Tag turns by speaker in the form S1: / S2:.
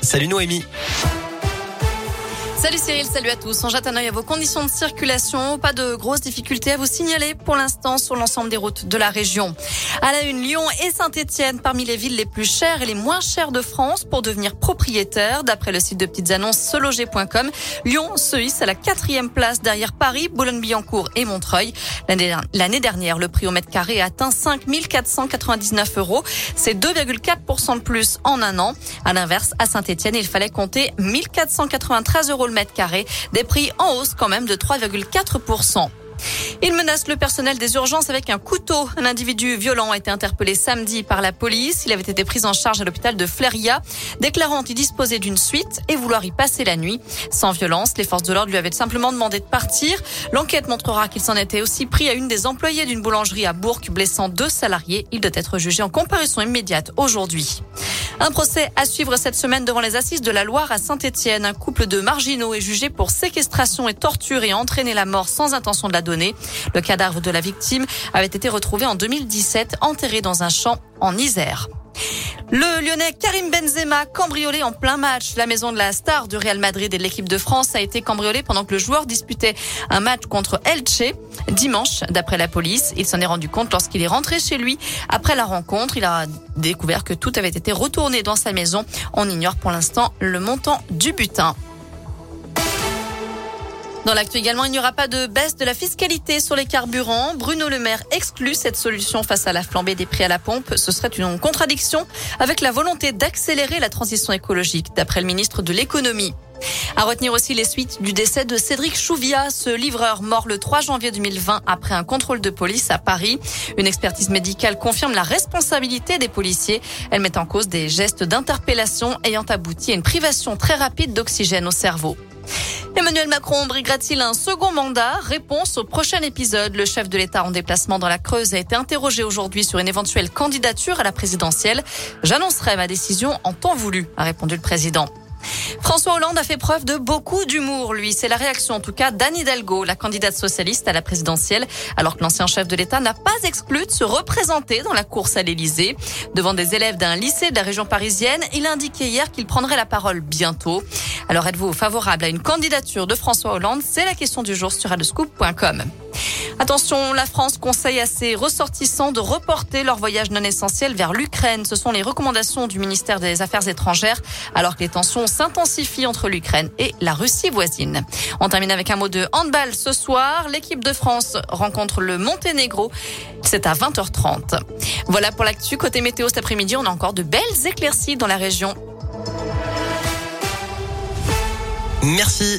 S1: Salut Noémie.
S2: Salut Cyril, salut à tous. On jette un œil à vos conditions de circulation. Pas de grosses difficultés à vous signaler pour l'instant sur l'ensemble des routes de la région. À la une, Lyon et Saint-Etienne parmi les villes les plus chères et les moins chères de France pour devenir propriétaire. D'après le site de petites annonces seloger.com, Lyon se hisse à la quatrième place derrière Paris, Boulogne-Billancourt et Montreuil. L'année dernière, le prix au mètre carré a atteint 5 499 euros. C'est 2,4% de plus en un an. À l'inverse, à Saint-Etienne, il fallait compter 1493 euros mètre carré, des prix en hausse quand même de 3,4%. Il menace le personnel des urgences avec un couteau. Un individu violent a été interpellé samedi par la police. Il avait été pris en charge à l'hôpital de Fléria, déclarant y disposer d'une suite et vouloir y passer la nuit. Sans violence, les forces de l'ordre lui avaient simplement demandé de partir. L'enquête montrera qu'il s'en était aussi pris à une des employées d'une boulangerie à Bourg, blessant deux salariés. Il doit être jugé en comparaison immédiate aujourd'hui. Un procès à suivre cette semaine devant les assises de la Loire à Saint-Étienne. Un couple de marginaux est jugé pour séquestration et torture et entraîner la mort sans intention de la donner. Le cadavre de la victime avait été retrouvé en 2017, enterré dans un champ en Isère. Le Lyonnais Karim Benzema cambriolé en plein match. La maison de la star du Real Madrid et de l'équipe de France a été cambriolée pendant que le joueur disputait un match contre Elche dimanche, d'après la police. Il s'en est rendu compte lorsqu'il est rentré chez lui. Après la rencontre, il a découvert que tout avait été retourné dans sa maison. On ignore pour l'instant le montant du butin. Dans l'actu également, il n'y aura pas de baisse de la fiscalité sur les carburants. Bruno Le Maire exclut cette solution face à la flambée des prix à la pompe. Ce serait une contradiction avec la volonté d'accélérer la transition écologique, d'après le ministre de l'économie. À retenir aussi les suites du décès de Cédric Chouvia, ce livreur mort le 3 janvier 2020 après un contrôle de police à Paris. Une expertise médicale confirme la responsabilité des policiers. Elle met en cause des gestes d'interpellation ayant abouti à une privation très rapide d'oxygène au cerveau. Emmanuel Macron briguera-t-il un second mandat Réponse au prochain épisode. Le chef de l'État en déplacement dans la Creuse a été interrogé aujourd'hui sur une éventuelle candidature à la présidentielle. J'annoncerai ma décision en temps voulu, a répondu le président. François Hollande a fait preuve de beaucoup d'humour, lui. C'est la réaction, en tout cas, d'Anne Hidalgo, la candidate socialiste à la présidentielle, alors que l'ancien chef de l'État n'a pas exclu de se représenter dans la course à l'Élysée. Devant des élèves d'un lycée de la région parisienne, il a indiqué hier qu'il prendrait la parole bientôt. Alors êtes-vous favorable à une candidature de François Hollande? C'est la question du jour sur adescoop.com. Attention, la France conseille à ses ressortissants de reporter leur voyage non essentiel vers l'Ukraine. Ce sont les recommandations du ministère des Affaires étrangères alors que les tensions s'intensifient entre l'Ukraine et la Russie voisine. On termine avec un mot de handball ce soir. L'équipe de France rencontre le Monténégro. C'est à 20h30. Voilà pour l'actu. Côté météo cet après-midi, on a encore de belles éclaircies dans la région.
S1: Merci.